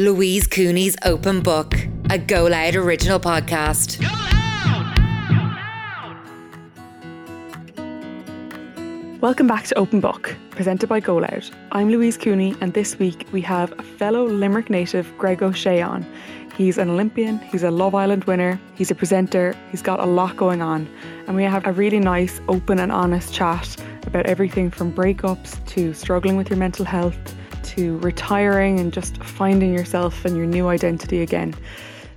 Louise Cooney's Open Book, a Go Loud original podcast. Welcome back to Open Book, presented by Go Loud. I'm Louise Cooney, and this week we have a fellow Limerick native Greg O'Shea on. He's an Olympian, he's a Love Island winner, he's a presenter, he's got a lot going on, and we have a really nice, open, and honest chat about everything from breakups to struggling with your mental health to retiring and just finding yourself and your new identity again.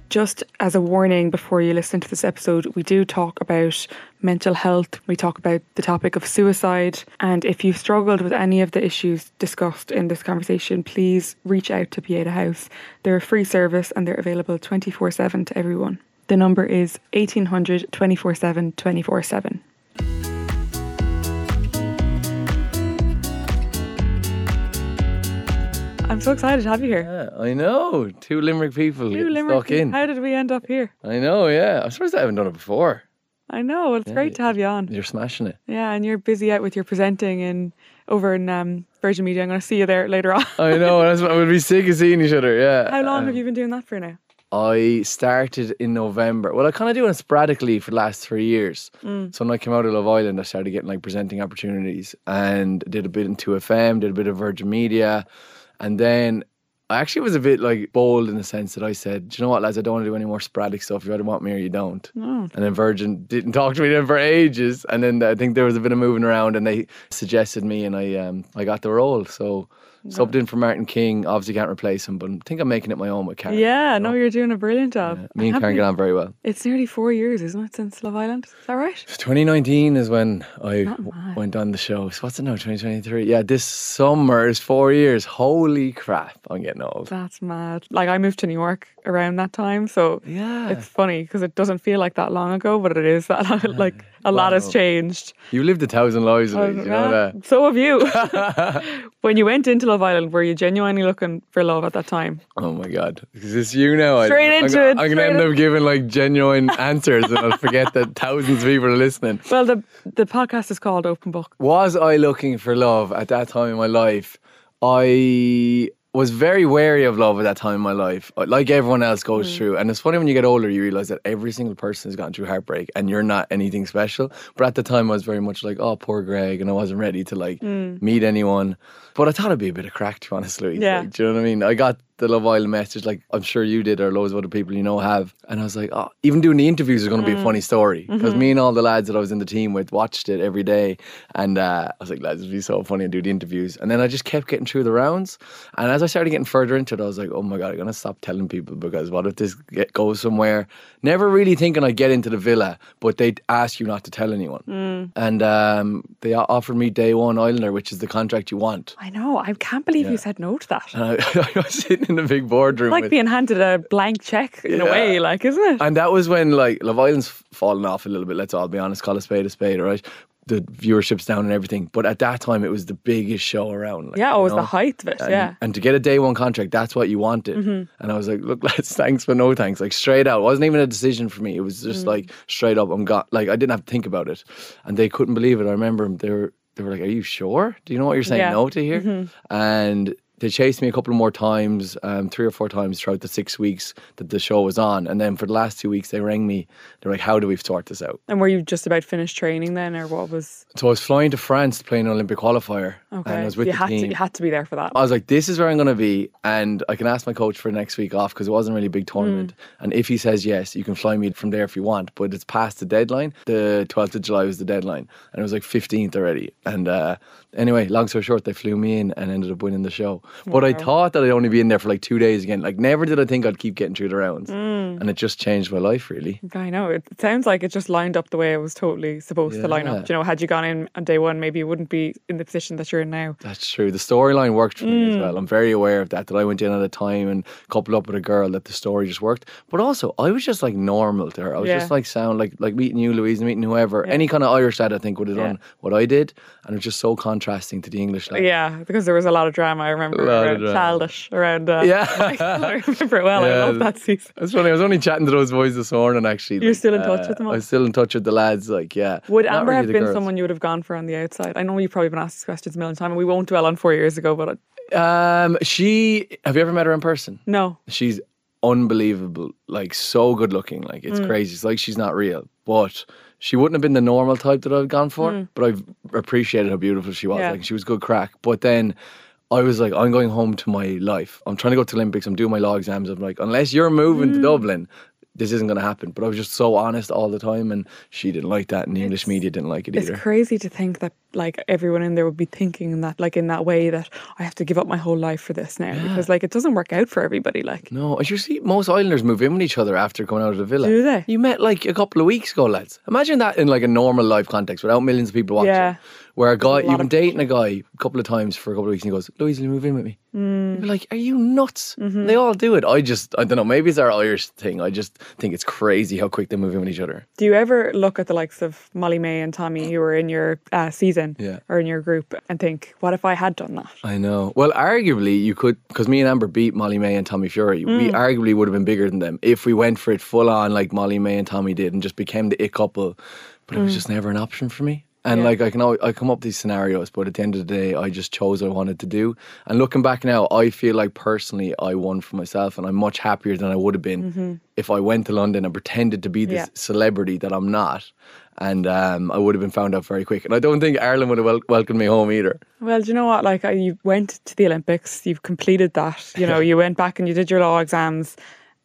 Just as a warning before you listen to this episode, we do talk about mental health, we talk about the topic of suicide, and if you've struggled with any of the issues discussed in this conversation, please reach out to Pieta House. They're a free service and they're available 24 7 to everyone. The number is 1800 24 7 24 7. I'm so excited to have you here. Yeah, I know. Two Limerick people getting Limerick. stuck in. How did we end up here? I know, yeah. I'm surprised I haven't done it before. I know. It's great to have you on. You're smashing it. Yeah, and you're busy out with your presenting in over in um, Virgin Media. I'm going to see you there later on. I know. That's what we'll be sick of seeing each other. Yeah. How long Um, have you been doing that for now? I started in November. Well, I kind of doing it sporadically for the last three years. Mm. So when I came out of Love Island, I started getting like presenting opportunities and did a bit in 2FM, did a bit of Virgin Media. And then I actually was a bit like bold in the sense that I said, Do you know what, lads, I don't want to do any more sporadic stuff. You either want me or you don't. And then Virgin didn't talk to me then for ages. And then I think there was a bit of moving around and they suggested me and I um I got the role. So subbed in for Martin King. Obviously can't replace him, but I think I'm making it my own with Karen. Yeah, no, you're doing a brilliant job. Me and Karen get on very well. It's nearly four years, isn't it, since Love Island? Is that right? 2019 is when I w- went on the show. So what's it now? 2023. Yeah, this summer is four years. Holy crap! I'm getting old. That's mad. Like, I moved to New York around that time, so Yeah, it's funny because it doesn't feel like that long ago, but it is that long. Like, a lot has changed. you lived a thousand lives. Oh, Louise, you know Yeah, that. So have you. when you went into Love Island, were you genuinely looking for love at that time? Oh my god, is this you now? I- Straight I'm, into it, I'm gonna end up giving like genuine answers, and I'll forget that thousands of people are listening. Well, the the podcast is called Open Book. Was I looking for love at that time in my life? I was very wary of love at that time in my life, like everyone else goes Mm. through. And it's funny when you get older, you realize that every single person has gone through heartbreak, and you're not anything special. But at the time, I was very much like, "Oh, poor Greg," and I wasn't ready to like meet anyone. But I thought it'd be a bit of crack, to be honest, Louise. Mm. Yeah. Like, do you know what I mean? I got the Love Island message, like I'm sure you did, or loads of other people you know have. And I was like, oh, even doing the interviews is going to be Mm. a funny story because Mm-hmm. me and all the lads that I was in the team with watched it every day, and uh, I was like, lads, it'd be so funny to do the interviews. And then I just kept getting through the rounds, and as I started getting further into it, I was like, oh my god, I'm gonna stop telling people because what if this get, goes somewhere? Never really thinking I'd get into the villa, but they'd ask you not to tell anyone. Mm. And um, they offered me day one Islander, which is the contract you want. I know. I can't believe you said no to that. And I, I was sitting in the big boardroom It's like with, being handed a blank check in a way, like, isn't it? And that was when like Love Island's fallen off a little bit. Let's all be honest, call a spade a spade, right? The viewership's down and everything, but at that time it was the biggest show around. Like, yeah, it was know? the height of it. And, yeah. Mm-hmm. and to get a day one contract, that's what you wanted. And I was like, look, lads, thanks, but no thanks. Like straight out, it wasn't even a decision for me. It was just like straight up. I'm got like I didn't have to think about it, and they couldn't believe it. I remember they were they were like, "Are you sure? Do you know what you're saying Yeah. no to here?" And they chased me a couple more times, um, three or four times throughout the six weeks that the show was on. And then for the last two weeks, they rang me. They're like, "How do we sort this out?" And were you just about finished training then, or what was? So I was flying to France to play an Olympic qualifier, Okay, and I was with you the had team. to. You had to be there for that. I was like, this is where I'm going to be. And I can ask my coach for next week off because it wasn't really a big tournament. And if he says yes, you can fly me from there if you want. But it's past the deadline. The 12th of July was the deadline. And it was like 15th already. And uh, anyway, long story short, they flew me in and ended up winning the show. But I thought that I'd only be in there for like two days again. Like, never did I think I'd keep getting through the rounds. Mm. And it just changed my life, really. I know. It sounds like it just lined up the way it was totally supposed to line up. Do you know, had you gone in on day one, maybe you wouldn't be in the position that you're in now. That's true. The storyline worked for me as mm. well. I'm very aware of that. That I went in at a time and coupled up with a girl that the story just worked. But also, I was just like normal to her. I was Yeah. just like sound like like meeting you, Louise, and meeting whoever. Any kind of Irish lad, I think, would have done what I did, and it was just so contrasting to the English lad. Yeah, because there was a lot of drama. I remember remember around childish around. Uh, Yeah. I remember it well. I love that season. It's funny. I was only chatting to those boys this morning. Actually, You're like, still in touch with them all? I'm still in touch with the lads. Like, yeah. Would Not Amber really have been girls. someone you would have gone for on the outside? I know you've probably been asked these questions a million times, and we won't dwell on four years ago, but uh, Um, she. Have you ever met her in person? no. She's unbelievable. Like, so good looking. Like, Mm. it's crazy. It's like she's not real, but. She wouldn't have been the normal type that I've gone for, but I've appreciated how beautiful she was. Mm. Yeah. Like she was good crack. But then I was like, I'm going home to my life. I'm trying to go to Olympics. I'm doing my law exams. I'm like, unless you're moving Mm. to Dublin, this isn't going to happen. But I was just so honest all the time, and she didn't like that, and the English media didn't like it either. It's crazy to think that like everyone in there would be thinking in that like in that way that I have to give up my whole life for this now because like it doesn't work out for everybody. Like No, as you see most Islanders move in with each other after coming out of the villa. Do they? You met like a couple of weeks ago, lads. Imagine that in like a normal life context without millions of people watching. Yeah. Where a guy, lot you've been dating a guy a couple of times for a couple of weeks and he goes, Louise, will you move in with me? Mm. You'd be like, are you nuts? Mm-hmm. They all do it. I just, I don't know, maybe it's our Irish thing. I just think it's crazy how quick they move in with each other. Do you ever look at the likes of Molly-Mae and Tommy who were in your uh, season Yeah. or in your group and think, what if I had done that? I know. Well, arguably, you could, because me and Amber beat Molly-Mae and Tommy Fury. We Mm. arguably would have been bigger than them if we went for it full on like Molly-Mae and Tommy did and just became the it couple. But it was just never an option for me. And. Yeah. like I can, always, I come up with these scenarios, but at the end of the day, I just chose what I wanted to do. And looking back now, I feel like personally, I won for myself, and I'm much happier than I would have been if I went to London and pretended to be this Mm-hmm. Yeah. celebrity that I'm not. And um, I would have been found out very quick. And I don't think Ireland would have wel- welcomed me home either. Well, do you know what? Like, you went to the Olympics, you've completed that. You know, you went back and you did your law exams.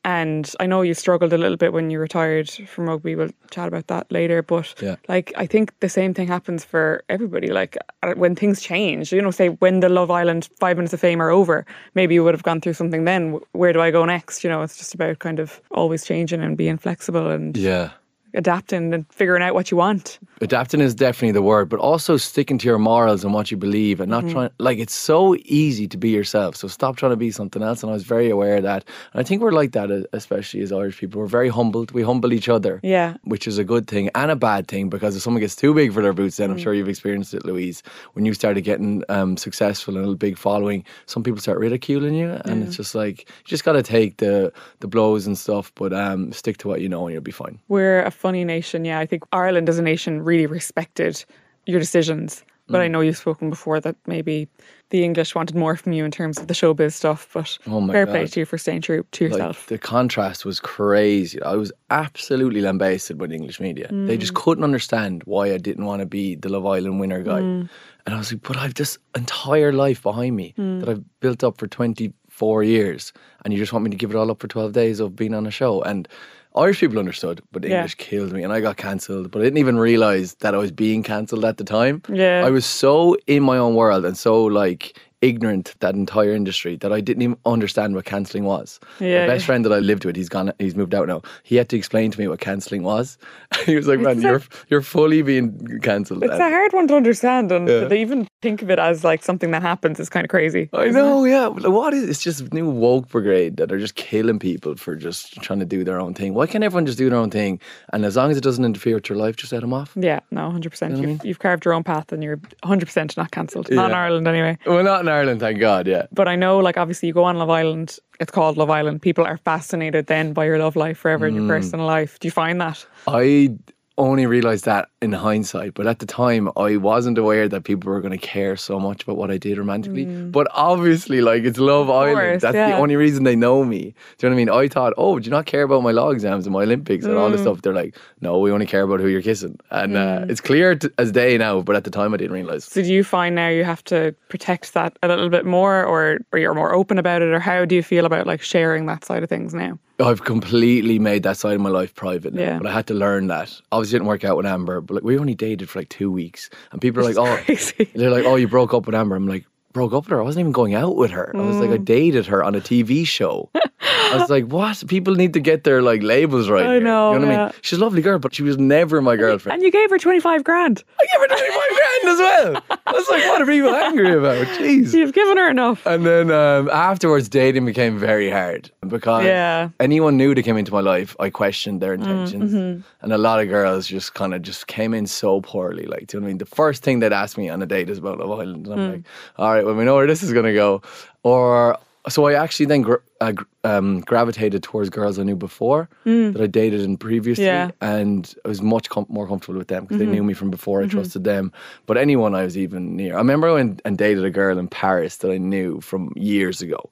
And I know you struggled a little bit when you retired from rugby. We'll chat about that later. But Yeah. like, I think the same thing happens for everybody. Like, uh, when things change, you know, say when the Love Island five minutes of fame are over, maybe you would have gone through something then. Where do I go next? You know, it's just about kind of always changing and being flexible and Yeah. Adapting and figuring out what you want. Adapting is definitely the word, but also sticking to your morals and what you believe and not Mm-hmm. trying, like, it's so easy to be yourself. So stop trying to be something else. And I was very aware of that. And I think we're like that, uh, especially as Irish people. We're very humbled. We humble each other. Yeah. Which is a good thing and a bad thing because if someone gets too big for their boots, then Mm. I'm sure you've experienced it, Louise. When you started getting um, successful and a big following, some people start ridiculing you. And it's just like, you just got to take the, the blows and stuff, but um, stick to what you know and you'll be fine. We're a funny nation, yeah. I think Ireland as a nation really respected your decisions. But Mm. I know you've spoken before that maybe the English wanted more from you in terms of the showbiz stuff. But Oh fair play to you for staying true to like yourself. the contrast was crazy. I was absolutely lambasted by the English media. They just mm. couldn't understand why I didn't want to be the Love Island winner guy. Mm. And I was like, but I've this entire life behind me mm. that I've built up for 24 years. And you just want me to give it all up for 12 days of being on a show. And Irish people understood, but Yeah. English killed me and I got cancelled. But I didn't even realize that I was being cancelled at the time. Yeah. I was so in my own world and so like ignorant that entire industry that I didn't even understand what cancelling was. Yeah, My best yeah. friend that I lived with, he's gone, he's moved out now. He had to explain to me what cancelling was. he was like, "Man, It's you're a- you're fully being cancelled." it's a hard one to understand. And Yeah. to even think of it as like something that happens is kind of crazy. I know, yeah. What is it's just new woke brigade that are just killing people for just trying to do their own thing. Why can't everyone just do their own thing? And as long as it doesn't interfere with your life, just let them off. Yeah, no, 100%. what I You've, you've carved your own path and you're 100% not cancelled. Not in Ireland anyway. Well, not in Ireland, thank God. Yeah. But I know, like, obviously, you go on Love Island, it's called Love Island. People are fascinated then by your love life forever in Mm. your personal life. Do you find that? I only realized that in hindsight, but at the time I wasn't aware that people were going to care so much about what I did romantically. But obviously, like it's Love Island. Mm. course, That's the only reason they know me. Do you know what I mean? I thought, oh, do you not care about my law exams and my Olympics and Mm. all this stuff? They're like, no, we only care about who you're kissing, and uh, it's clear t- as day now. But at the time, I didn't realize. So do you find now you have to protect that a little bit more or, or you're more open about it? Or how do you feel about like sharing that side of things now? I've completely made that side of my life private now, Yeah. but I had to learn that. Obviously, it didn't work out with Amber, but like we only dated for like two weeks, and people are like, "Oh, they're like, oh, you broke up with Amber." I'm like, broke up with her. I wasn't even going out with her. I was like, I Mm. dated her on a TV show. I was like, what? People need to get their like labels right. I here. know, You know what I mean? She's a lovely girl, but she was never my girlfriend. And you gave her 25 grand. I gave her 25 grand as well. I was like, what are people angry about? Jeez. You've given her enough. And then um, afterwards, dating became very hard because Yeah. anyone new that came into my life, I questioned their intentions. Mm-hmm. And a lot of girls just kind of just came in so poorly. Like, do you know what I mean? The first thing they'd ask me on a date is about Love Island. And I'm Mm. like, all right, well, we know where this is going to go. Or so I actually then gr- uh, um, gravitated towards girls I knew before that I dated in previously, Mm. Yeah. Mm-hmm. and I was much com- more comfortable with them because they knew me from before. I trusted them, but anyone I was even near. I remember I went and dated a girl in Paris that I knew from years ago,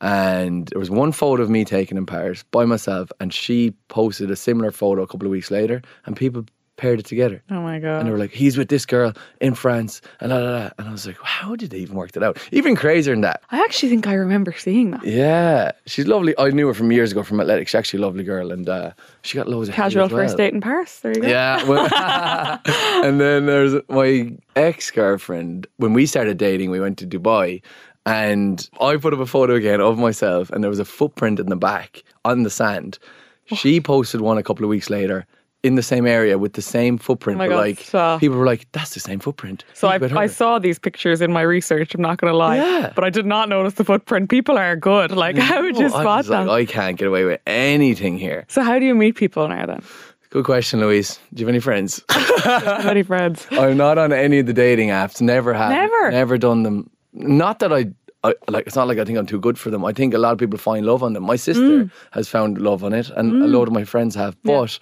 and there was one photo of me taken in Paris by myself, and she posted a similar photo a couple of weeks later, and people paired it together. Oh my God. And they were like, he's with this girl in France, and la, la, la. And I was like, how did they even work that out? Even crazier than that. I actually think I remember seeing that. Yeah, she's lovely. I knew her from years ago from athletics. She's actually a lovely girl, and uh, she got loads of Casual well. first date in Paris. There you go. Yeah, well, and then there's my ex girlfriend. When we started dating, we went to Dubai, and I put up a photo again of myself, and there was a footprint in the back on the sand. She posted one a couple of weeks later in the same area with the same footprint. Oh God, like stop. people were like, "That's the same footprint." So I, I saw these pictures in my research. I'm not going to lie. Yeah. But I did not notice the footprint. People are good. Like, how would you I spot was like, that? I can't get away with anything here. so how do you meet people now then? Good question, Louise. Do you have any friends? Many friends? I'm not on any of the dating apps. Never have. Never? Never done them. Not that I, I like. It's not like I think I'm too good for them. I think a lot of people find love on them. My sister Mm. has found love on it, and a lot of my friends have. But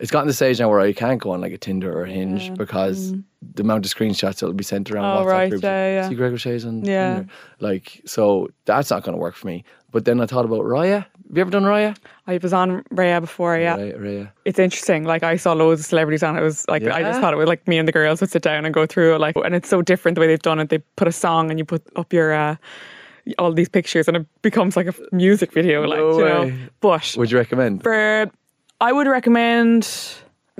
it's gotten to the stage now where I can't go on like a Tinder or a Hinge because the amount of screenshots that'll be sent around Mm. Oh, WhatsApp right, groups. yeah, yeah. See Greg O'Shea's on Yeah. Tinder. Like, so that's not going to work for me. But then I thought about Raya. Have you ever done Raya? I was on Raya before, yeah. Raya, Raya. It's interesting. Like I saw loads of celebrities on it. It was like I just thought it was like me and the girls would sit down and go through it. Like, and it's so different the way they've done it. They put a song and you put up your uh, all these pictures, and it becomes like a music video. Like No you know, way. but Would you recommend? for I would recommend.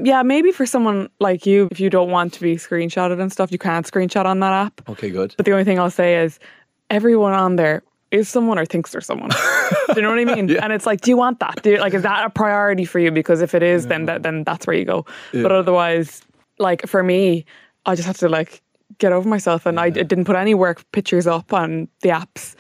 Yeah, maybe for someone like you, if you don't want to be screenshotted and stuff, you can't screenshot on that app. Okay, good. But the only thing I'll say is everyone on there is someone or thinks they're someone. do you know what I mean? And it's like, do you want that? Do you, like, is that a priority for you? Because if it is, then that, then that's where you go. But otherwise, like for me, I just have to like get over myself, and I didn't put any work pictures up on the apps,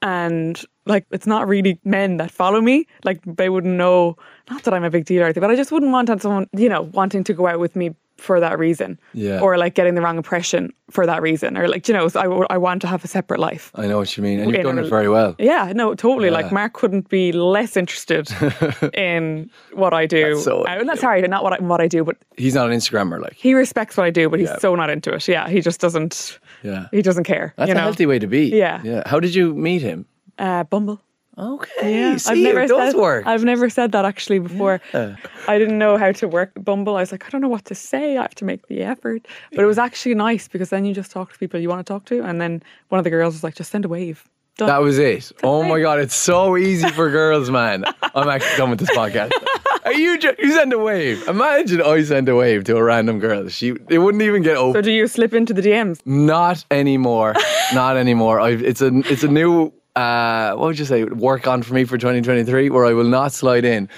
and like it's not really men that follow me. Like they wouldn't know. Not that I'm a big deal or anything, but I just wouldn't want on someone, you know, wanting to go out with me for that reason. Yeah. Or like getting the wrong impression for that reason, or like you know, I, I, want to have a separate life. I know what you mean, and you've done it very well. Yeah, no, totally. Yeah. Like Mark couldn't be less interested in what I do. That's so Uh, not sorry, not what I, what I do, but He's not an Instagrammer, like. he respects what I do, but he's Yeah. so not into it. Yeah, he just doesn't. Yeah. He doesn't care. That's you a healthy way to be. Yeah. Yeah. How did you meet him? Uh, Bumble. Okay. Yeah, See, it does said, work. I've never said that actually before. I didn't know how to work Bumble. I was like, I don't know what to say. I have to make the effort. But it was actually nice because then you just talk to people you want to talk to, and then one of the girls was like, just send a wave. Done. that was it. Oh my god, it's so easy for girls, man. I'm actually done with this podcast. Are you ju- you send a wave? Imagine I send a wave to a random girl. She it wouldn't even get open. so do you slip into the DMs? Not anymore. Not anymore. i it's a it's a new uh what would you say work on for me for 2023 where I will not slide in.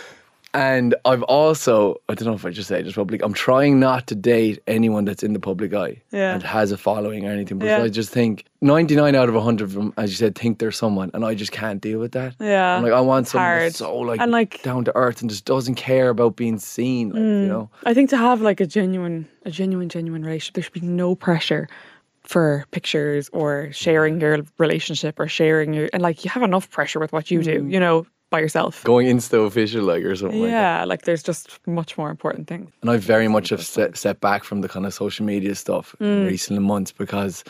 And I've also I don't know if I just say just public. I'm trying not to date anyone that's in the public eye Yeah. and has a following or anything because Yeah. I just think 99 out of 100 of them, as you said, think they're someone, and I just can't deal with that. Yeah, I'm like I want someone hard. that's so like, And, like- down to earth and just doesn't care about being seen. Like you know, I think to have like a genuine, a genuine, genuine relationship, there should be no pressure for pictures or sharing your relationship or sharing your, and like you have enough pressure with what you do, you know, by yourself. going insta official like or something. like yeah, like there's just much more important things. And I very much have set, set back from the kind of social media stuff Mm. in recent months because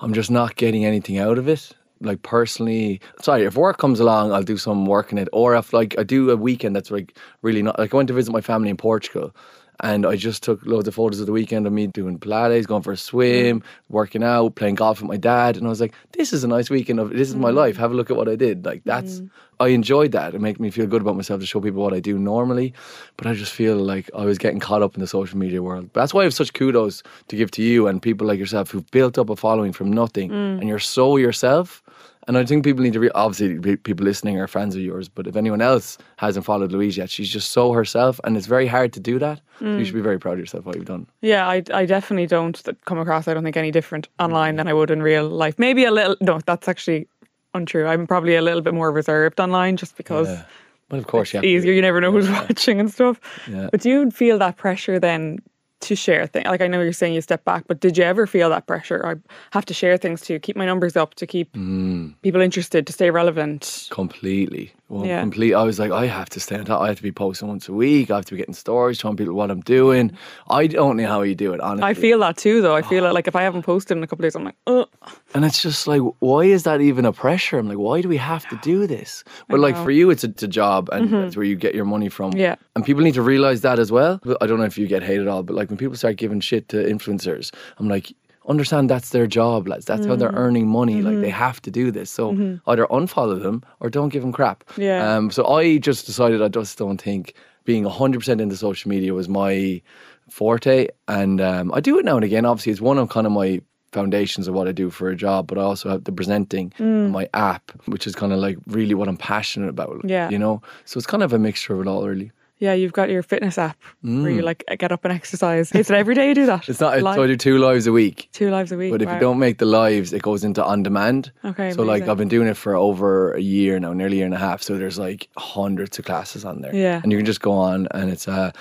I'm just not getting anything out of it. Like personally, sorry, if work comes along, I'll do some work in it. Or if like I do a weekend that's like really not like I went to visit my family in Portugal and I just took loads of photos of the weekend of me doing Pilates, going for a swim, working out, playing golf with my dad. And I was like, this is a nice weekend of this is my mm. life. Have a look at what I did. Like that's mm. I enjoyed that. It made me feel good about myself to show people what I do normally. But I just feel like I was getting caught up in the social media world. But that's why I have such kudos to give to you and people like yourself who've built up a following from nothing mm. and you're so yourself. And I think people need to re- obviously pe- people listening are fans of yours, but if anyone else hasn't followed Louise yet, she's just so herself, and it's very hard to do that. So Mm. you should be very proud of yourself what you've done. Yeah, I, I definitely don't come across, I don't think, any different online than I would in real life. Maybe a little, no, that's actually untrue. I'm probably a little bit more reserved online just because Yeah. But of course, you have it's to- easier. You never know who's watching and stuff. Yeah. But do you feel that pressure then to share things? Like I know you're saying you step back, but did you ever feel that pressure? I have to share things to keep my numbers up, to keep Mm. people interested, to stay relevant. completely. Well, Yeah. complete. I was like, I have to stay on top. I have to be posting once a week. I have to be getting stories, telling people what I'm doing. I don't know how you do it, honestly. I feel that too, though. I feel like if I haven't posted in a couple of days, I'm like, oh, And it's just like, why is that even a pressure? I'm like, why do we have to do this? But like for you, it's a, it's a job and that's where you get your money from. Mm-hmm. Yeah. And people need to realize that as well. I don't know if you get hate at all, but like when people start giving shit to influencers, I'm like, understand that's their job, lads. That's how they're Mm-hmm. earning money. Like they have to do this. So either unfollow them or don't give them crap. Yeah. Um, so I just decided I just don't think being 100% into social media was my forte. And um, I do it now and again. Obviously, it's one of kind of my foundations of what I do for a job, but I also have the presenting, Mm. my app, which is kind of like really what I'm passionate about. Yeah. You know? So it's kind of a mixture of it all, really. Yeah, you've got your fitness app where you like get up and exercise. Is it every day you do that? Mm. It's not, Live? so I do two lives a week. two lives a week. But if wow. you don't make the lives, it goes into on demand. Okay, So like. I've been doing it for over a year now, nearly a year and a half. So there's like hundreds of classes on there. Yeah. And you can just go on and it's uh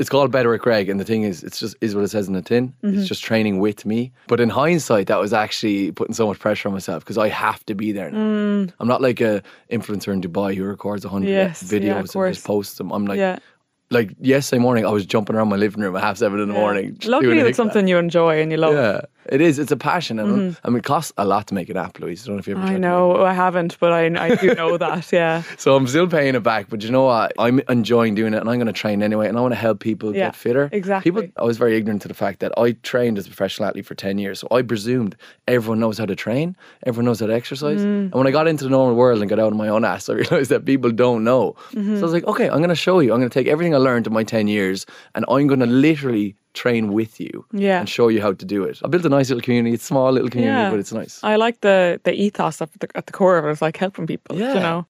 it's called Better with Greg. And the thing is, it's just is what it says in the tin. Mm-hmm. It's just training with me. But in hindsight, that was actually putting so much pressure on myself because I have to be there now. I'm not like a influencer in Dubai who records hundred Mm. Yes, videos yeah, and just posts them. I'm like yeah. like yesterday morning I was jumping around my living room at half seven in the yeah. morning. Luckily, it's something you enjoy and you love. Yeah, it is. It's a passion. And I mean, it costs a lot to make an app, Louise. I don't know if you ever tried Mm-hmm. I know I haven't, but I, I do know that. Yeah. So I'm still paying it back, but you know what? I'm enjoying doing it, and I'm going to train anyway, and I want to help people Yeah, get fitter. exactly. People, I was very ignorant to the fact that I trained as a professional athlete for ten years, so I presumed everyone knows how to train, everyone knows how to exercise. Mm. And when I got into the normal world and got out of my own ass, I realized that people don't know. Mm-hmm. So I was like, okay, I'm going to show you. I'm going to take everything I learned in my ten years, and I'm going to literally train with you Yeah. and show you how to do it. I built a nice little community. It's a small little community, Yeah. but it's nice. I like the the ethos at the, at the core of it. It's like helping people. Yeah. You know.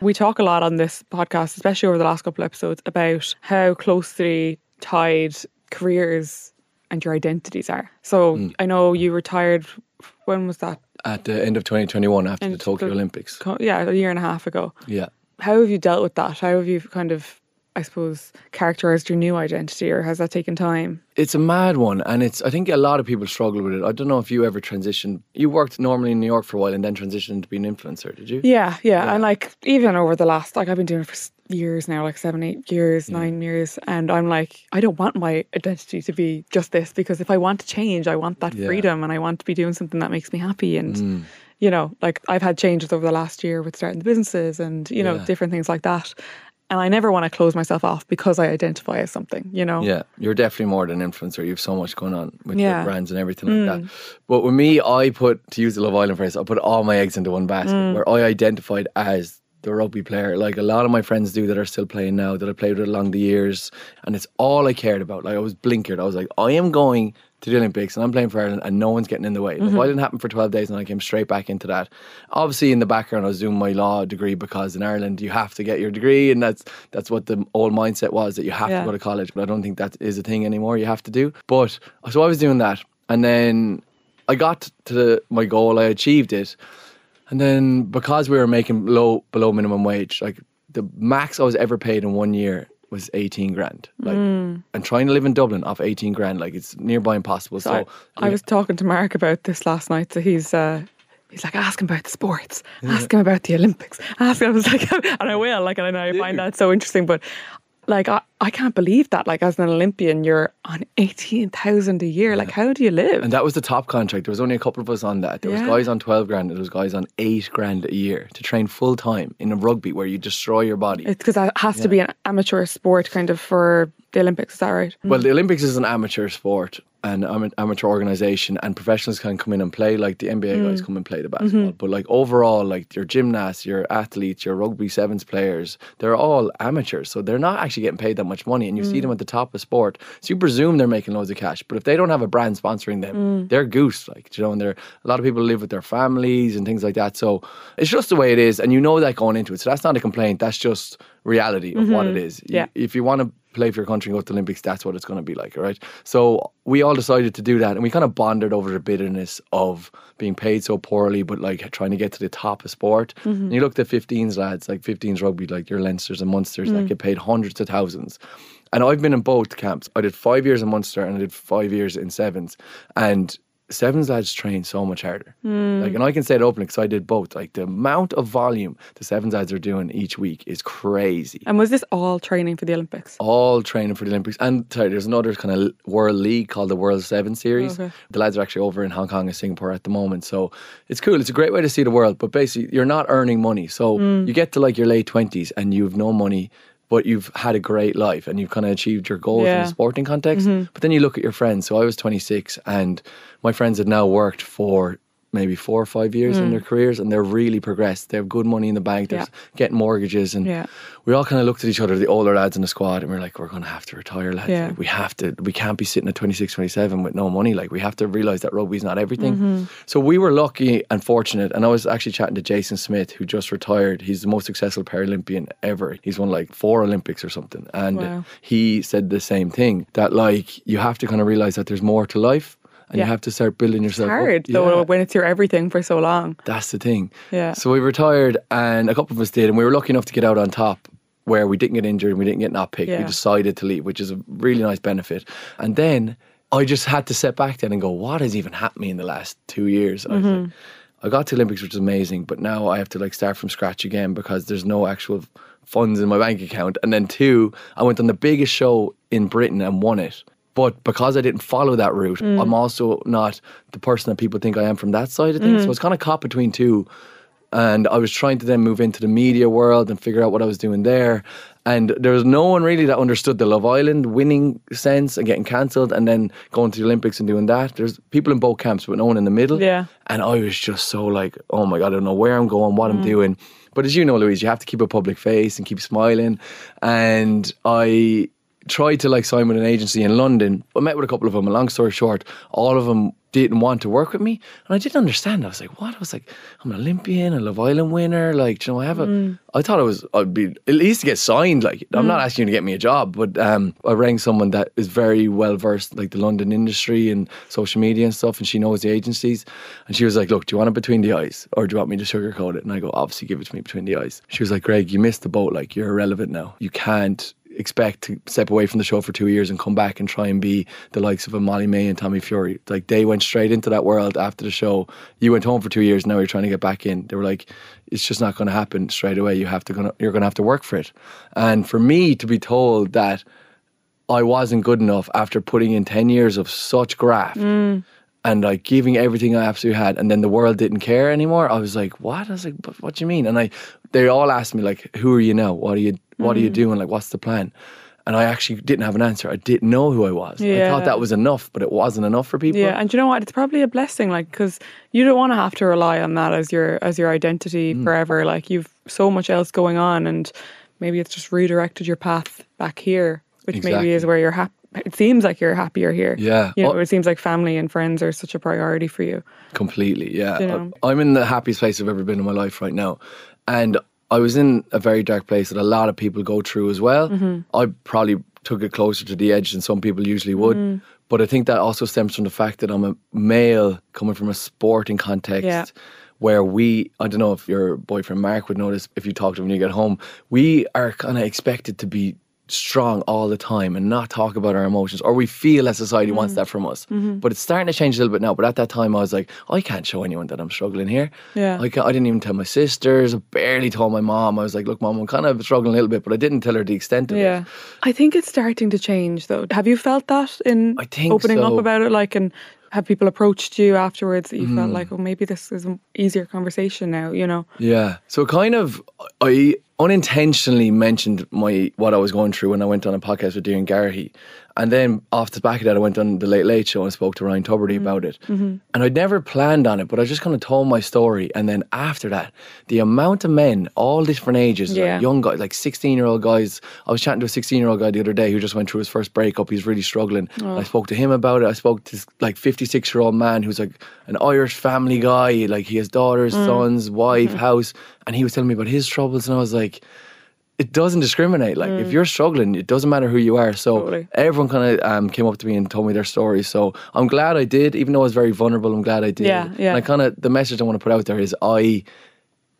We talk a lot on this podcast, especially over the last couple of episodes, about how closely tied careers and your identities are. So Mm. I know you retired. When was that? At the end of 2021, after the Tokyo the- Olympics. Yeah, a year and a half ago. Yeah. How have you dealt with that? How have you kind of, I suppose, characterized your new identity, or has that taken time? It's a mad one, and it's. I think a lot of people struggle with it. I don't know if you ever transitioned. You worked normally in New York for a while, and then transitioned to being an influencer. Did you? Yeah, yeah, and like even over the last, like I've been doing it for years now, like seven, eight years, nine years, and I'm like, I don't want my identity to be just this because if I want to change, I want that Yeah. freedom, and I want to be doing something that makes me happy, and Mm. you know, like I've had changes over the last year with starting the businesses and you know Yeah. different things like that, and I never want to close myself off because I identify as something, you know. Yeah, you're definitely more than an influencer. You have so much going on with Yeah. Mm. your brands and everything like that. But with me, I put to use the Love Island phrase, I put all my eggs into one basket, Mm. where I identified as the rugby player, like a lot of my friends do that are still playing now, that I played with along the years, and it's all I cared about. Like I was blinkered. I was like, I am going to the Olympics and I'm playing for Ireland, and no one's getting in the way. Like, mm-hmm. why didn't happen for twelve days, and I came straight back into that. Obviously, in the background, I was doing my law degree because in Ireland you have to get your degree, and that's that's what the old mindset was that you have Yeah. to go to college. But I don't think that is a thing anymore. You have to do. But so I was doing that, and then I got to the, my goal. I achieved it. And then because we were making low below minimum wage, like the max I was ever paid in one year was eighteen grand. Like Mm. and trying to live in Dublin off eighteen grand, like it's nearby impossible. So, I, I was talking to Mark about this last night. So he's uh, he's like, ask him about the sports, ask him about the Olympics, ask him. I was like, and I will. Like, and I know you find that so interesting. But like, I, I can't believe that. Like, as an Olympian, you're on eighteen thousand a year. Like, how do you live? and that was the top contract. There was only a couple of us on that. There Yeah. was guys on twelve grand, there was guys on eight grand a year to train full time in a rugby where you destroy your body. it's because that has to be an amateur sport, kind of for the Olympics. Is that right? Well, the Olympics is an amateur sport and am- amateur organization, and professionals can come in and play. Like the NBA Mm. guys come and play the basketball, Mm-hmm. but like overall, like your gymnasts, your athletes, your rugby sevens players, they're all amateurs, so they're not actually getting paid that much money, and you see them mm. at the top of sport, so you presume they're making loads of cash. But if they don't have a brand sponsoring them, mm. they're goose. Like you know, and they're a lot of people live with their families and things like that. So it's just the way it is, and you know that going into it. So that's not a complaint. That's just reality of what it mm-hmm. is. Yeah. If you want to play for your country and go to the Olympics, that's what it's going to be like, all right? So we all decided to do that, and we kind of bonded over the bitterness of being paid so poorly, but like trying to get to the top of sport. And you looked at 15s lads, like 15s rugby, like your Leinsters and Munsters, that mm. get paid hundreds of thousands. And I've been in both camps. I did five years in Munster and I did five years in sevens. And sevens lads train so much harder. Like, and I can say it openly because I did both. Like the amount of volume the sevens lads are doing each week is crazy And was this all training for the Olympics? all training for the Olympics. And sorry, there's another kind of world league called the World Seven Series. Okay. The lads are actually over in Hong Kong and Singapore at the moment. So it's cool. It's a great way to see the world. But basically, you're not earning money. So Mm. you get to like your late 20s and you've no money. But you've had a great life and you've kind of achieved your goals in Yeah. Mm-hmm. a sporting context. But then you look at your friends. So I was 26 and my friends had now worked for maybe four or five years in their careers and they're really progressed. They have good money in the bank. They're Mm. Yeah. getting mortgages and Yeah. we all kind of looked at each other, the older lads in the squad, and we are like, we're going to have to retire, lads. Yeah. Like, we have to, we can't be sitting at 26, 27 with no money. Like, we have to realize that rugby's not everything. Mm-hmm. So we were lucky and fortunate. And I was actually chatting to Jason Smith, who just retired. He's the most successful Paralympian ever. He's won like four Olympics or something. And Wow. he said the same thing that, like, you have to kind of realize that there's more to life. And Yeah. you have to start building It's yourself. up. hard Yeah. though when it's your everything for so long. That's the thing. Yeah. So we retired, and a couple of us did, and we were lucky enough to get out on top. Where we didn't get injured and we didn't get not picked. Yeah. We decided to leave, which is a really nice benefit. And then I just had to step back then and go, what has even happened to me in the last two years? I Mm-hmm. like, I got to Olympics, which is amazing, but now I have to like start from scratch again because there's no actual funds in my bank account. And then two, I went on the biggest show in Britain and won it. But because I didn't follow that route, Mm. I'm also not the person that people think I am from that side of things. Mm. So it's kind of caught between two. And I was trying to then move into the media world and figure out what I was doing there. And there was no one really that understood the Love Island winning sense and getting cancelled and then going to the Olympics and doing that. There's people in both camps, but no one in the middle. Yeah. And I was just so like, oh my God, I don't know where I'm going, Mm. what I'm doing. But as you know, Louise, you have to keep a public face and keep smiling. And I tried to like sign with an agency in London. I met with a couple of them. Long story short, all of them didn't want to work with me, and I didn't understand. I was like, "What?" I was like, "I'm an Olympian, a Love Island winner. Like, you know, I have a." Mm. I thought I was. I'd be at least to get signed. Like, I'm not asking you to get me a job, but um, I rang someone that is very well versed, like the London industry and social media and stuff, and she knows the agencies. And she was like, "Look, do you want it between the eyes, or do you want me to sugarcoat it?" And I go, "Obviously, give it to me between the eyes." She was like, "Greg, you missed the boat. Like, you're irrelevant now. You can't." Expect to step away from the show for two years and come back and try and be the likes of a Molly-Mae and Tommy Fury. Like they went straight into that world after the show. You went home for two years. Now you're trying to get back in. They were like, it's just not going to happen straight away. You have to gonna, you're going to have to work for it. And for me to be told that I wasn't good enough after putting in ten years of such graft. Mm. And like giving everything I absolutely had, and then the world didn't care anymore. I was like, "What?" I was like, "But what do you mean?" And I, they all asked me like, "Who are you now? What are you? What are you doing? Like, what's the plan?" And I actually didn't have an answer. I didn't know who I was. I thought that was enough, but it wasn't enough for people. Yeah, and you know what? It's probably a blessing, like because you don't want to have to rely on that as your as your identity Mm. forever. Like you've so much else going on, and maybe it's just redirected your path back here, which maybe is where you're happy. It seems like you're happier here. Yeah. you know, it seems like family and friends are such a priority for you. Completely, yeah. You know? I'm in the happiest place I've ever been in my life right now. And I was in a very dark place that a lot of people go through as well. Mm-hmm. I probably took it closer to the edge than some people usually would. Mm-hmm. But I think that also stems from the fact that I'm a male coming from a sporting context. Yeah. Where we, I don't know if your boyfriend Mark would notice if you talk to him when you get home, we are kind of expected to be strong all the time and not talk about our emotions, or we feel that society wants Mm. that from us. Mm-hmm. But it's starting to change a little bit now. But at that time, I was like, I can't show anyone that I'm struggling here. Yeah. I, I didn't even tell my sisters. I barely told my mom. I was like, look, mom, I'm kind of struggling a little bit, but I didn't tell her the extent of it. Yeah, it. I think it's starting to change though. Have you felt that in opening up about it? Like, and have people approached you afterwards that you Mm. felt like, oh, maybe this is an easier conversation now? You know? Yeah. So kind of, I unintentionally mentioned my what I was going through when I went on a podcast with Doireann Garrihy, And then off the back of that, I went on the Late Late Show and spoke to Ryan Tubridy about it. Mm-hmm. And I'd never planned on it, but I just kind of told my story. And then after that, the amount of men, all different ages, Yeah. like young guys, like 16 year old guys. I was chatting to a 16 year old guy the other day who just went through his first breakup. He's really struggling. Oh. I spoke to him about it. I spoke to this like 56 year old man who's like an Irish family guy. Like he has daughters, Mm. sons, wife, Mm-hmm. house. And he was telling me about his troubles. And I was like, it doesn't discriminate. Like if you're struggling, it doesn't matter who you are. So Mm. Totally. everyone kind of um, came up to me and told me their stories. So I'm glad I did, even though I was very vulnerable. I'm glad I did. Yeah, yeah. And I kind of the message I want to put out there is I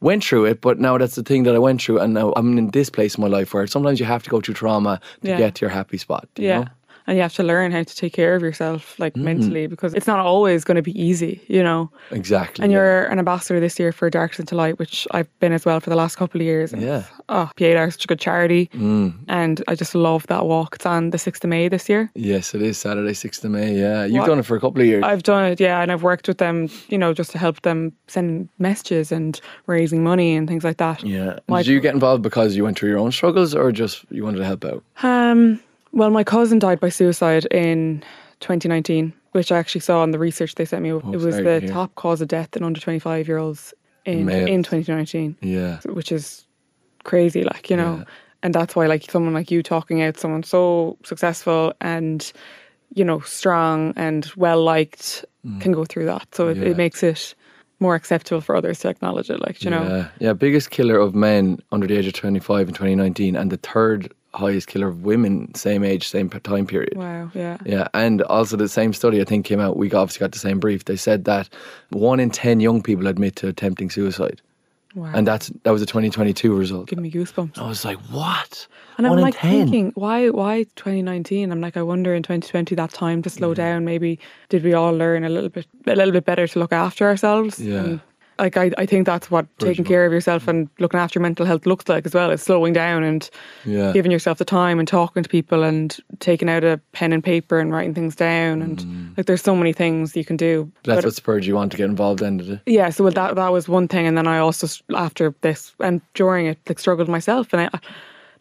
went through it, but now that's the thing that I went through, and now I'm in this place in my life where sometimes you have to go through trauma to Yeah. get to your happy spot. you Yeah. know? And you have to learn how to take care of yourself, like mentally, because it's not always going to be easy, you know. exactly. And yeah. you're an ambassador this year for Darkness into Light, which I've been as well for the last couple of years. And Yeah. Oh, Pieta is such a good charity. Mm. And I just love that walk. It's on the 6th of May this year. Yes, it is Saturday, 6th of May. Yeah, you've What- done it for a couple of years. I've done it, yeah, and I've worked with them, you know, just to help them send messages and raising money and things like that. yeah. My- Did you get involved because you went through your own struggles, or just you wanted to help out? Um, well, my cousin died by suicide in 2019, which I actually saw in the research they sent me. it was Oh, sorry to the hear. top cause of death in under 25 year olds in Males. in 2019, Yeah. which is crazy, like you know. Yeah. And that's why, like someone like you talking out, someone so successful and you know strong and well liked can go through that. So it, Mm. Yeah. it makes it more acceptable for others to acknowledge it. Like you know, Yeah, yeah. Biggest killer of men under the age of 25 in 2019, and the third highest killer of women, same age, same time period. wow, yeah, Yeah, and also the same study I think came out. We obviously got the same brief. They said that one in ten young people admit to attempting suicide, wow. and that's that was a 2022 result. give me goosebumps. I was like, what? And I'm like in ten? thinking, why, why 2019? I'm like, I wonder in 2020 that time to slow down. Maybe did we all learn a little bit, a little bit better to look after ourselves? Yeah. And, like I, I think that's what taking care of yourself and looking after your mental health looks like as well. It's slowing down and Yeah. giving yourself the time and talking to people and taking out a pen and paper and writing things down and like there's so many things you can do. Mm. That's But- what spurred you on to get involved did it? yeah, so well, that that was one thing, and then I also after this and during it like struggled myself, and I I-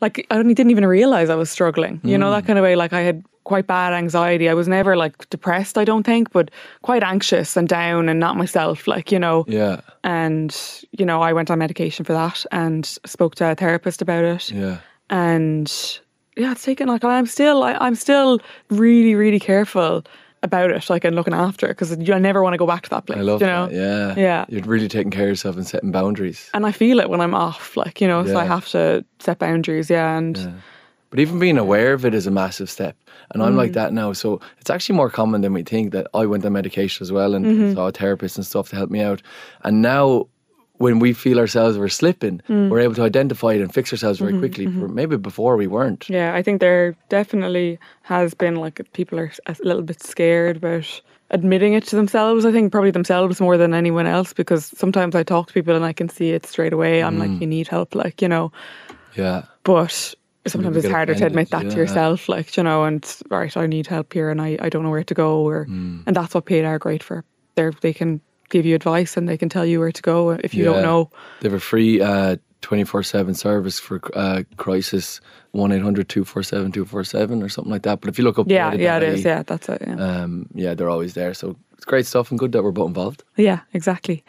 like I didn't even realize I was struggling. You know that kind of way. Like I had quite bad anxiety. I was never like depressed, I don't think, but quite anxious and down and not myself. Like you know, Yeah, and you know I went on medication for that and spoke to a therapist about it, yeah. and yeah, it's taken like I'm still I, I'm still really really careful about it, like and looking after it because I never want to go back to that place. I love you know? that. Yeah, Yeah. You're really taking care of yourself and setting boundaries. and I feel it when I'm off, like you know, so I have to set boundaries, yeah, and Yeah. But even being aware of it is a massive step. And I'm Mm. like that now. So it's actually more common than we think that I went on medication as well and Mm-hmm. saw a therapist and stuff to help me out. And now when we feel ourselves we're slipping, Mm. we're able to identify it and fix ourselves Mm-hmm, very quickly. Maybe before we weren't. yeah, I think there definitely has been like people are a little bit scared about admitting it to themselves. I think probably themselves more than anyone else because sometimes I talk to people and I can see it straight away. I'm Mm. like, you need help, like you know, Yeah. but. Sometimes it's harder to admit that to yourself, like you know, and right, I need help here, and I, I don't know where to go, or Mm. and that's what Pieta great for. They they can give you advice and they can tell you where to go if you Yeah. don't know. They have a free uh, 24 7 service for uh, crisis 1 800 247 247 or something like that. But if you look up Yeah, yeah, it is. Yeah, that's it. Yeah. Um, yeah, they're always there. So it's great stuff and good that we're both involved. Yeah, exactly.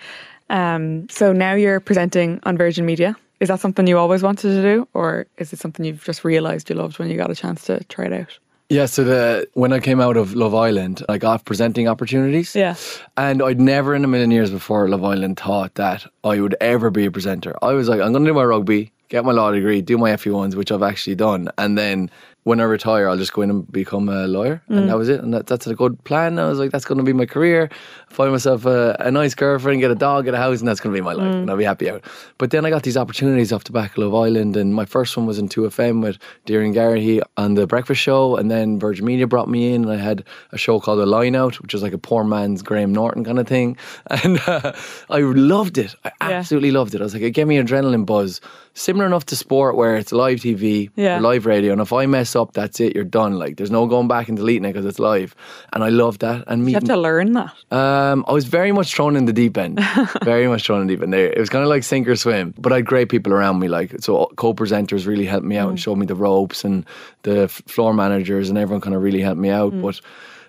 Um, so now you're presenting on Virgin Media. Is that something you always wanted to do, or is it something you've just realised you loved when you got a chance to try it out? Yeah, so the when I came out of Love Island, I got presenting opportunities. Yeah. And I'd never in a million years before Love Island thought that I would ever be a presenter. I was like, I'm going to do my rugby, get my law degree, do my FE1s, which I've actually done. And then when I retire, I'll just go in and become a lawyer. Mm. And that was it. And that, that's a good plan. I was like, that's going to be my career. Find myself a, a nice girlfriend, get a dog, get a house, and that's going to be my life. Mm. And I'll be happy out. But then I got these opportunities off the back of Love Island. And my first one was in 2FM with Doireann Garrihy on the breakfast show. And then Virgin Media brought me in and I had a show called The Line Out, which was like a poor man's Graham Norton kind of thing. And uh, I loved it. I Yeah. absolutely loved it. I was like, it gave me adrenaline buzz. Similar enough to sport where it's live TV Yeah. live radio. And if I mess up, that's it. You're done. Like there's no going back and deleting it because it's live, and I love that. And You have to learn that. um, I was very much thrown in the deep end, very much thrown in the deep end. There, it was kind of like sink or swim. But I had great people around me. Like so, co-presenters really helped me out and showed me the ropes, and the floor managers and everyone kind of really helped me out. But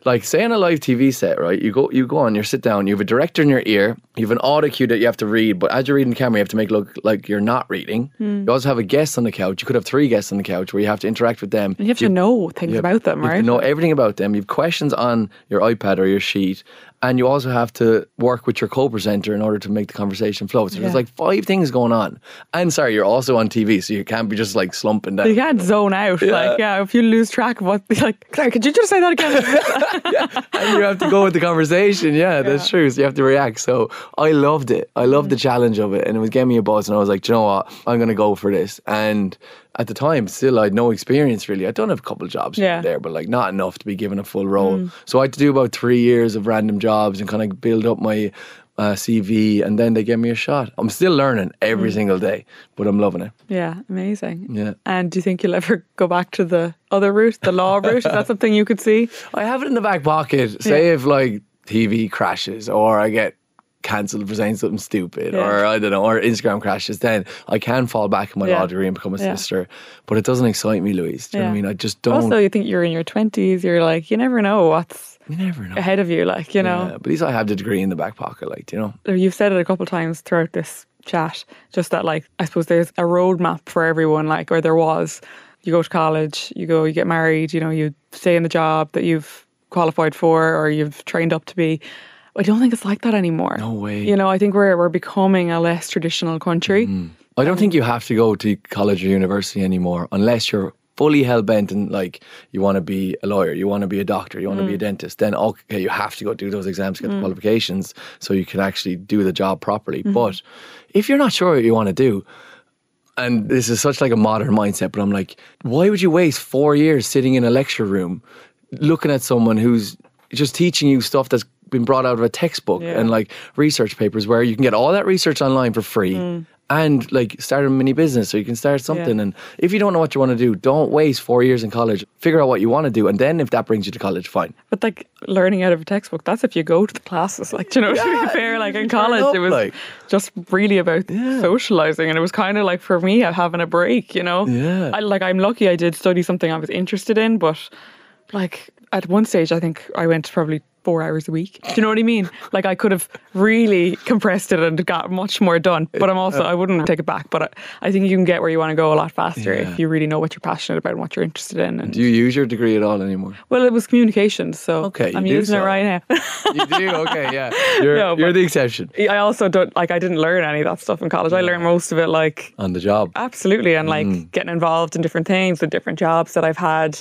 like say on a live TV set, right? You go, you go on, you sit down. You have a director in your ear. You have an audio cue that you have to read. But as you're reading the camera, you have to make it look like you're not reading. Hmm. You also have a guest on the couch. You could have three guests on the couch where you have to interact with them. And you have to know things about them, you have right? to know everything about them. You have questions on your iPad or your sheet, and you also have to work with your co-presenter in order to make the conversation flow. So Yeah. there's like five things going on. And sorry, you're also on TV, so you can't be just like slumping down. You can't zone out. Like, yeah, if you lose track of what, like, sorry, could you just say that again? and you have to go with the conversation. Yeah, that's true. So you have to react. So I loved it. I loved the Mm. challenge of it, and it was getting me a buzz. And I was like, "Do you know what? I'm going to go for this. And at the time, still, I had no experience really. I'd done a couple of jobs Yeah. Mm. there, but like not enough to be given a full role. So I had to do about three years of random jobs and kind of build up my. Uh, CV and then they gave me a shot. I'm still learning every single day, but I'm loving it. yeah, amazing. Yeah. And do you think you'll ever go back to the other route, the law route? Is that something you could see? I have it in the back pocket. Say if like TV crashes or I get cancelled for saying something stupid Yeah. or I don't know, or Instagram crashes, then I can fall back in my Yeah. law degree and become a Yeah. solicitor. But it doesn't excite me, Louise. Do you know what I mean? I just don't. Also, you think you're in your 20s, you're like, you never know what's you never know. ahead of you, like, you know? Yeah, but at least I have the degree in the back pocket, like, you know? you've said it a couple of times throughout this chat, just that like I suppose there's a roadmap for everyone, like or there was. You go to college, you go, you get married, you know, you stay in the job that you've qualified for or you've trained up to be. I don't think it's like that anymore. No way. You know, I think we're we're becoming a less traditional country. Mm-hmm. I don't think you have to go to college or university anymore unless you're fully hell bent and like you want to be a lawyer, you want to be a doctor, you want to be a mm. dentist. Then okay, you have to go do those exams, get the mm. qualifications, so you can actually do the job properly. Mm-hmm. But if you're not sure what you want to do, and this is such like a modern mindset, but I'm like, why would you waste four years sitting in a lecture room looking at someone who's just teaching you stuff that's been brought out of a textbook Yeah. and like research papers where you can get all that research online for free mm. and like start a mini business so you can start something and if you don't know what you want to do don't waste four years in college figure out what you want to do and then if that brings you to college fine But like learning out of a textbook, that's if you go to the classes. Like, do you know, to Yeah, be fair, like in college, up, it was like. just really about socializing, and it was kind of like for me having a break. You know, Yeah. I, like I'm lucky I did study something I was interested in, but like at one stage, I think I went probably four hours a week. Do you know what I mean? Like I could have really compressed it and got much more done. But I'm also I wouldn't take it back. But I, I think you can get where you want to go a lot faster Yeah. if you really know what you're passionate about and what you're interested in. And do you use your degree at all anymore well, it was communications, so Okay, I'm using it right now. you do okay yeah you're, No, you're the exception I also don't like I didn't learn any of that stuff in college. I learned most of it like on the job absolutely and like Mm. getting involved in different things, the different jobs that I've had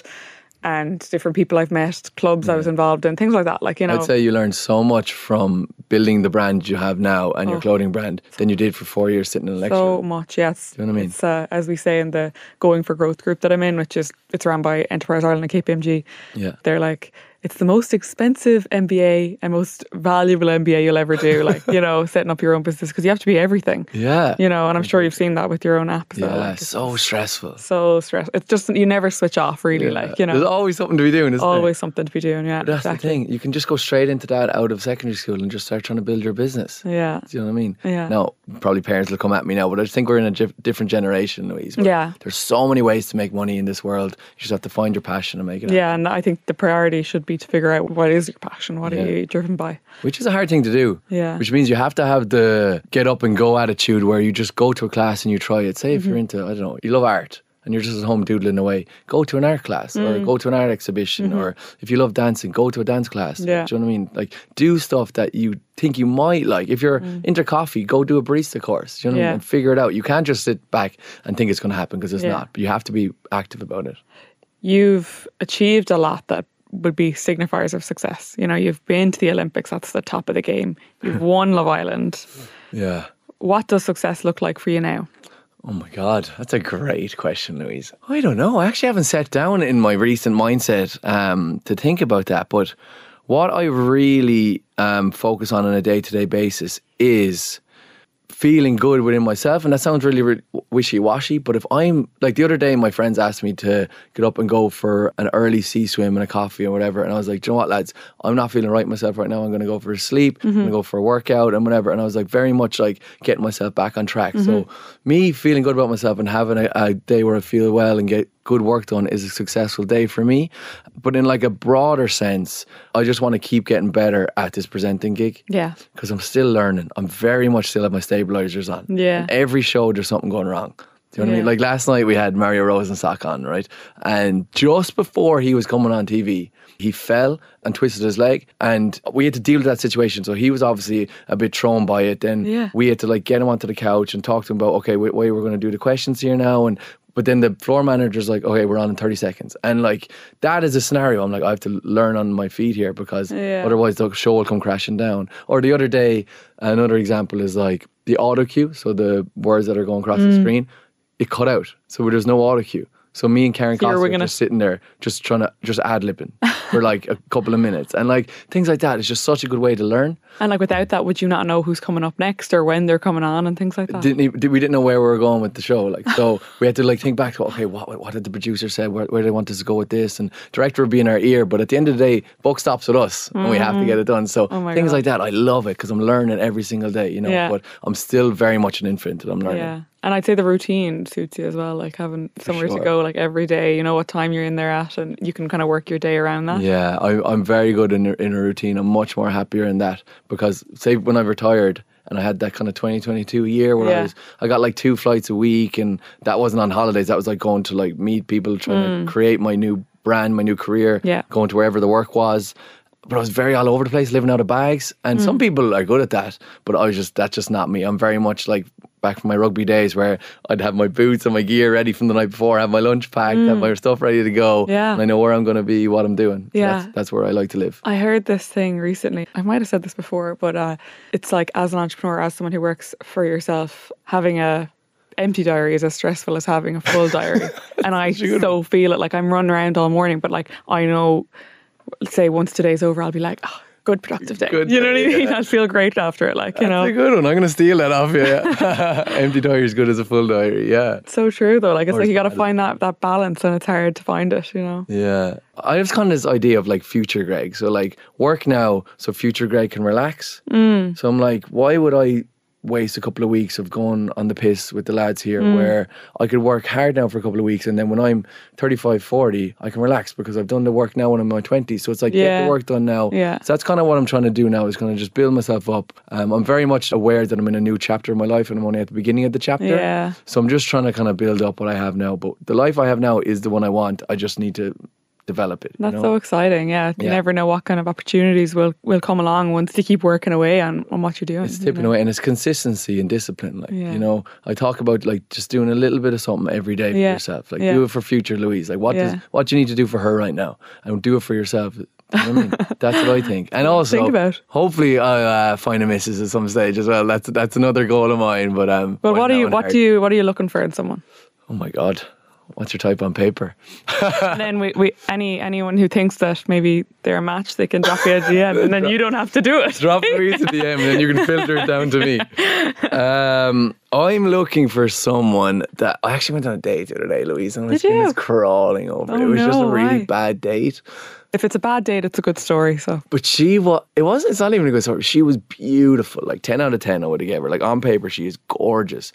and different people I've met, clubs I was involved in, things like that. Like, you know I'd say you learned so much from building the brand you have now and your clothing brand than you did for four years sitting in a lecture. Oh. so much, yes. Do you know what I mean? It's uh, as we say in the Going for Growth group that I'm in, which is it's run by Enterprise Ireland and KPMG. Yeah. They're like it's the most expensive MBA and most valuable MBA you'll ever do. Like, you know, setting up your own business because you have to be everything. Yeah. You know, and I'm sure you've seen that with your own app. as well. yeah, Like, so stressful. so stressful. It's just you never switch off, really. Yeah. Like you know, There's always something to be doing, isn't there? always something to be doing. Yeah, That's exactly. the thing. You can just go straight into that out of secondary school and just start trying to build your business. Yeah, Do you know what I mean? Yeah. Now, probably parents will come at me now, but I just think we're in a dif- different generation, Louise. Yeah. There's so many ways to make money in this world. You just have to find your passion and make it happen. yeah, and I think the priority should be to figure out what is your passion, what Yeah. are you driven by. Which is a hard thing to do. Yeah. Which means you have to have the get up and go attitude where you just go to a class and you try it. Say if Mm-hmm. you're into, I don't know, you love art and you're just at home doodling away, go to an art class Mm. or go to an art exhibition or if you love dancing, go to a dance class. Mm-hmm. Yeah. Do you know what I mean? Like do stuff that you think you might like. If you're into coffee, go do a barista course. Do you know what I Mm. Mean? And figure it out. You can't just sit back and think it's going to happen because it's Yeah. not. But you have to be active about it. You've achieved a lot that would be signifiers of success. You know, you've been to the Olympics. That's the top of the game. You've won Love Island. Yeah. What does success look like for you now? Oh my God, that's a great question, Louise. I don't know. I actually haven't sat down in my recent mindset um, to think about that. But what I really um, focus on on a day to day basis is feeling good within myself. And that sounds really, really wishy washy. But if I'm like the other day, my friends asked me to get up and go for an early sea swim and a coffee and whatever. And I was like, you know what, lads? I'm not feeling right myself right now. I'm going to go for a sleep. I'm going to mm-hmm. go for a workout and whatever. And I was like, very much like getting myself back on track. So, mm-hmm. me feeling good about myself and having a, a day where I feel well and get good work done is a successful day for me. But in like a broader sense, I just want to keep getting better at this presenting gig Yeah. because I'm still learning. I'm very much still have my stabilizers on. Yeah. And every show there's something going wrong. Do you know what I mean? Like last night we had Mario Rosenstock on, right? And just before he was coming on TV, he fell and twisted his leg, and we had to deal with that situation. So he was obviously a bit thrown by it. Then Yeah. we had to like get him onto the couch and talk to him about okay, wh- way we're going to do the questions here now, and but then the floor manager's like, okay, we're on in 30 seconds. And like, that is a scenario. I'm like, I have to learn on my feet here because Yeah. otherwise the show will come crashing down. Or the other day, another example is like the auto cue. So the words that are going across Mm. the screen, it cut out. So there's no auto cue. So me and Karen you were gonna- just sitting there, just trying to just ad libbing for like a couple of minutes, and like things like that is just such a good way to learn. And like without that, would you not know who's coming up next or when they're coming on and things like that? didn't even, we didn't know where we were going with the show. Like so, we had to like think back to okay, what what did the producer say? Where, where do they want us to go with this? And director would be in our ear, but at the end of the day, buck stops with us, and we have to get it done. So mm-hmm. Oh my things God. like that, I love it because I'm learning every single day. You know, Yeah. but I'm still very much an infant, and I'm learning. Yeah. And I'd say the routine suits you as well, like having somewhere to go like every day, you know what time you're in there at and you can kind of work your day around that. Yeah, I, I'm very good in a, in a routine. I'm much more happier in that because, say, when I retired and I had that kind of 2022 year where Yeah. I was, I got like two flights a week, and that wasn't on holidays. That was like going to like meet people, trying to create my new brand, my new career, Mm. Yeah. going to wherever the work was. But I was very all over the place, living out of bags. And Mm. some people are good at that, but I was just that's just not me. I'm very much like back from my rugby days where I'd have my boots and my gear ready from the night before, have my lunch packed, have my stuff ready to go. Mm. Yeah. And I know where I'm going to be, what I'm doing. So Yeah. That's, that's where I like to live. I heard this thing recently. I might have said this before, but uh, it's like as an entrepreneur, as someone who works for yourself, having a empty diary is as stressful as having a full diary. and I so feel it. Like I'm running around all morning, but like I know, say once today's over, I'll be like, oh, good productive day. Good you know what I mean? yeah. I'll feel great after it. Like you know, a good one. I'm going to steal that off you. Yeah. Empty diary is good as a full diary. Yeah. so true though. Like it's Or like you got to find that that balance, and it's hard to find it. You know. Yeah. I have kind of this idea of like future Greg. So like work now so future Greg can relax. Mm. So I'm like, why would I waste a couple of weeks of going on the piss with the lads here Mm. where I could work hard now for a couple of weeks and then when I'm 35, 40, I can relax because I've done the work now when I'm in my 20s. So it's like, get Yeah. the work done now. Yeah. So that's kind of what I'm trying to do now is kind of just build myself up. Um, I'm very much aware that I'm in a new chapter of my life and I'm only at the beginning of the chapter. Yeah. So I'm just trying to kind of build up what I have now. But the life I have now is the one I want. I just need to develop it. you That's know? so exciting. Yeah. You Yeah. never know what kind of opportunities will, will come along once you keep working away on, on what you're doing. It's you tipping know? away, and it's consistency and discipline. Like Yeah. you know, I talk about like just doing a little bit of something every day for Yeah. yourself. Like do it for future Louise. Like what does what do you need to do for her right now, and do it for yourself. You know I mean? That's what I think. And also, Think about. hopefully, I uh, find a missus at some stage as well. That's that's another goal of mine. But um, But what are you what heart- do you what are you looking for in someone? Oh my god, what's your type on paper? and then we, we any anyone who thinks that maybe they're a match, they can drop you a DM, and then you don't have to do it. Drop at the end, and then you can filter it down to me. Um, I'm looking for someone that I actually went on a date the other day, Louise, and my Did skin you? is crawling over. it Oh, It was just a really why? bad date. If it's a bad date, it's a good story. So But she was, it was, it's not even a good story. She was beautiful, like 10 out of 10 I would have gave her. Like on paper, she is gorgeous.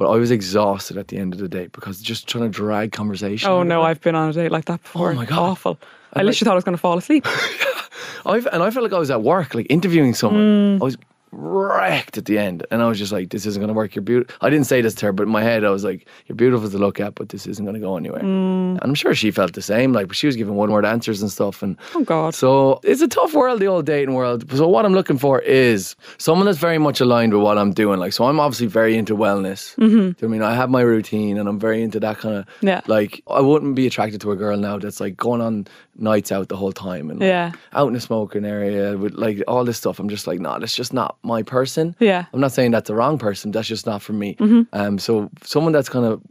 But I was exhausted at the end of the day because just trying to drag conversation. oh no. I've been on a date like that before. Oh my God. awful. I literally thought I was going to fall asleep. I've, and I felt like I was at work, like interviewing someone. Mm. I was wrecked at the end, and I was just like, "This isn't going to work." You're beautiful. I didn't say this to her, but in my head, I was like, "You're beautiful to look at, but this isn't going to go anywhere." Mm. And I'm sure she felt the same. Like, she was giving one word answers and stuff, and Oh God. so it's a tough world, the old dating world. So what I'm looking for is someone that's very much aligned with what I'm doing. Like, so I'm obviously very into wellness. Mm-hmm. Do you know I mean? I have my routine, and I'm very into that kind of. Yeah. Like, I wouldn't be attracted to a girl now that's like going on nights out the whole time and like, Yeah. out in a smoking area with like all this stuff. I'm just like, nah, that's just not my person. Yeah. I'm not saying that's the wrong person. That's just not for me. Mm-hmm. Um, so someone that's kind of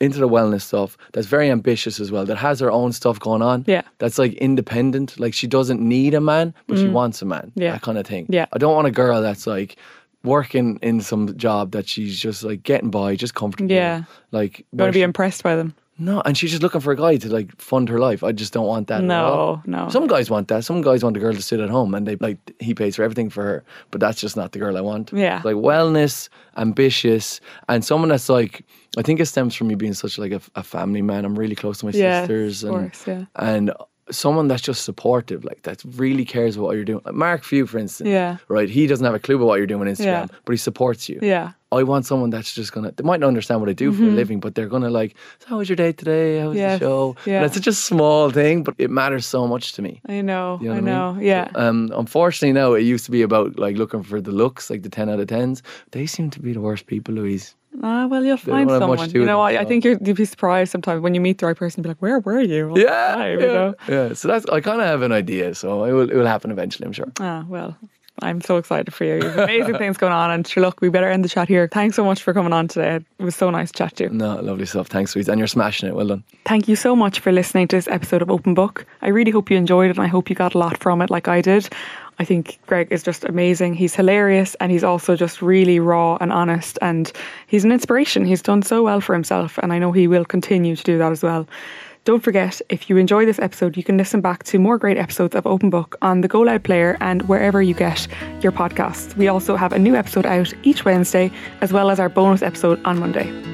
into the wellness stuff, that's very ambitious as well, that has her own stuff going on. Yeah. That's like independent. Like she doesn't need a man, but she wants a man. Mm. Yeah. That kind of thing. Yeah. I don't want a girl that's like working in some job that she's just like getting by, just comfortable. Yeah. Like want to be impressed by them. No, and she's just looking for a guy to like fund her life. I just don't want that. No, no. Some guys want that. Some guys want a girl to sit at home and they like he pays for everything for her. But that's just not the girl I want. Yeah. Like wellness, ambitious, and someone that's like I think it stems from me being such like a, a family man. I'm really close to my Yeah, sisters of and course, yeah. and someone that's just supportive, like that really cares about what you're doing. Like Mark Few, for instance. Yeah. Right. He doesn't have a clue about what you're doing on Instagram, Yeah. but he supports you. Yeah. I want someone that's just gonna. They might not understand what I do for a living, but they're gonna like. So how was your day today? How was Mm-hmm. Yes, the show? yeah. And it's such a small thing, but it matters so much to me. I know. You know I know. I mean? Yeah. Um. Unfortunately, now it used to be about like looking for the looks, like the ten out of tens. They seem to be the worst people, Louise. Ah, well, you'll find someone. You know, I, I so. think you're, you'd be surprised sometimes when you meet the right person. You'll be like, "Where were you?" Yeah. time," yeah. You know? yeah. So that's. I kind of have an idea. So it will. It will happen eventually. I'm sure. Ah, well, I'm so excited for you. You've amazing things going on, and sure, look, we better end the chat here. Thanks so much for coming on today. It was so nice to chat to you. No, lovely stuff. Thanks, Louise, and you're smashing it. Well done. Thank you so much for listening to this episode of Open Book. I really hope you enjoyed it and I hope you got a lot from it like I did. I think Greg is just amazing. He's hilarious and he's also just really raw and honest and he's an inspiration. He's done so well for himself and I know he will continue to do that as well. Don't forget, if you enjoy this episode, you can listen back to more great episodes of Open Book on the Go Loud player and wherever you get your podcasts. We also have a new episode out each Wednesday, as well as our bonus episode on Monday.